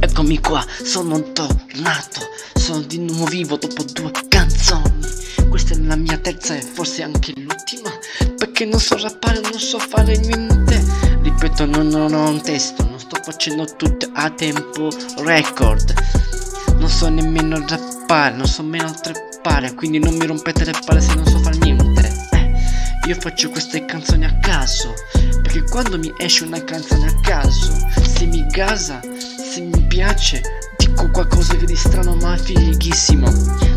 Eccomi qua, sono tornato, sono di nuovo vivo dopo due canzoni. Questa è la mia terza e forse anche l'ultima, perché non so rappare, non so fare niente. Ripeto, non, non ho un testo, non sto facendo tutto a tempo record. Non so nemmeno rappare, non so nemmeno treppare, quindi non mi rompete le palle se non so fare niente. Eh, io faccio queste canzoni a caso, perché quando mi esce una canzone a caso, se mi gasa piace dico qualcosa di strano ma fighissimo.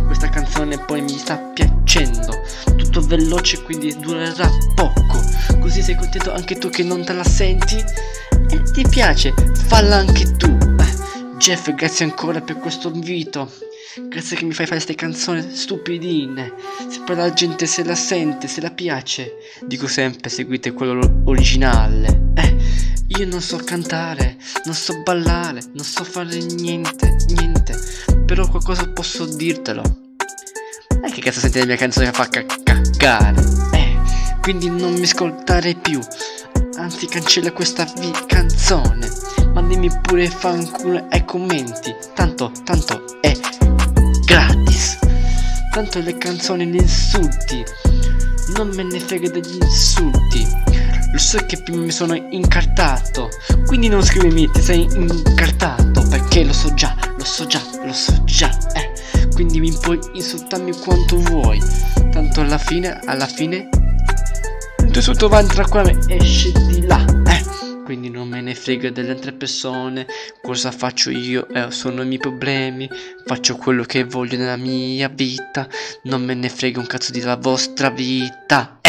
Questa canzone poi mi sta piacendo. Tutto veloce quindi durerà poco. Così sei contento anche tu che non te la senti? E ti piace, falla anche tu. Jeff grazie ancora per questo invito. Grazie che mi fai fare queste canzoni stupidine. Se poi la gente se la sente, se la piace, dico sempre seguite quello originale. Eh, io non so cantare, non so ballare, non so fare niente, niente. Però qualcosa posso dirtelo. E che cazzo senti la mia canzone che fa cacare? Eh, quindi non mi ascoltare più. Anzi cancella questa vi- canzone. Mandami pure fanculo ai commenti. Tanto, tanto è gratis. Tanto le canzoni le insulti. Non me ne frega degli insulti. Lo so che mi sono incartato. Quindi non scrivimi ti sei incartato. Perché lo so già, lo so già, lo so già. Eh. Quindi mi puoi insultarmi quanto vuoi. Tanto alla fine, alla fine. Tu sotto va entra qua e esce di là. Eh. Quindi non me ne frega delle altre persone. Cosa faccio io? Eh, sono i miei problemi. Faccio quello che voglio nella mia vita. Non me ne frega un cazzo della vostra vita.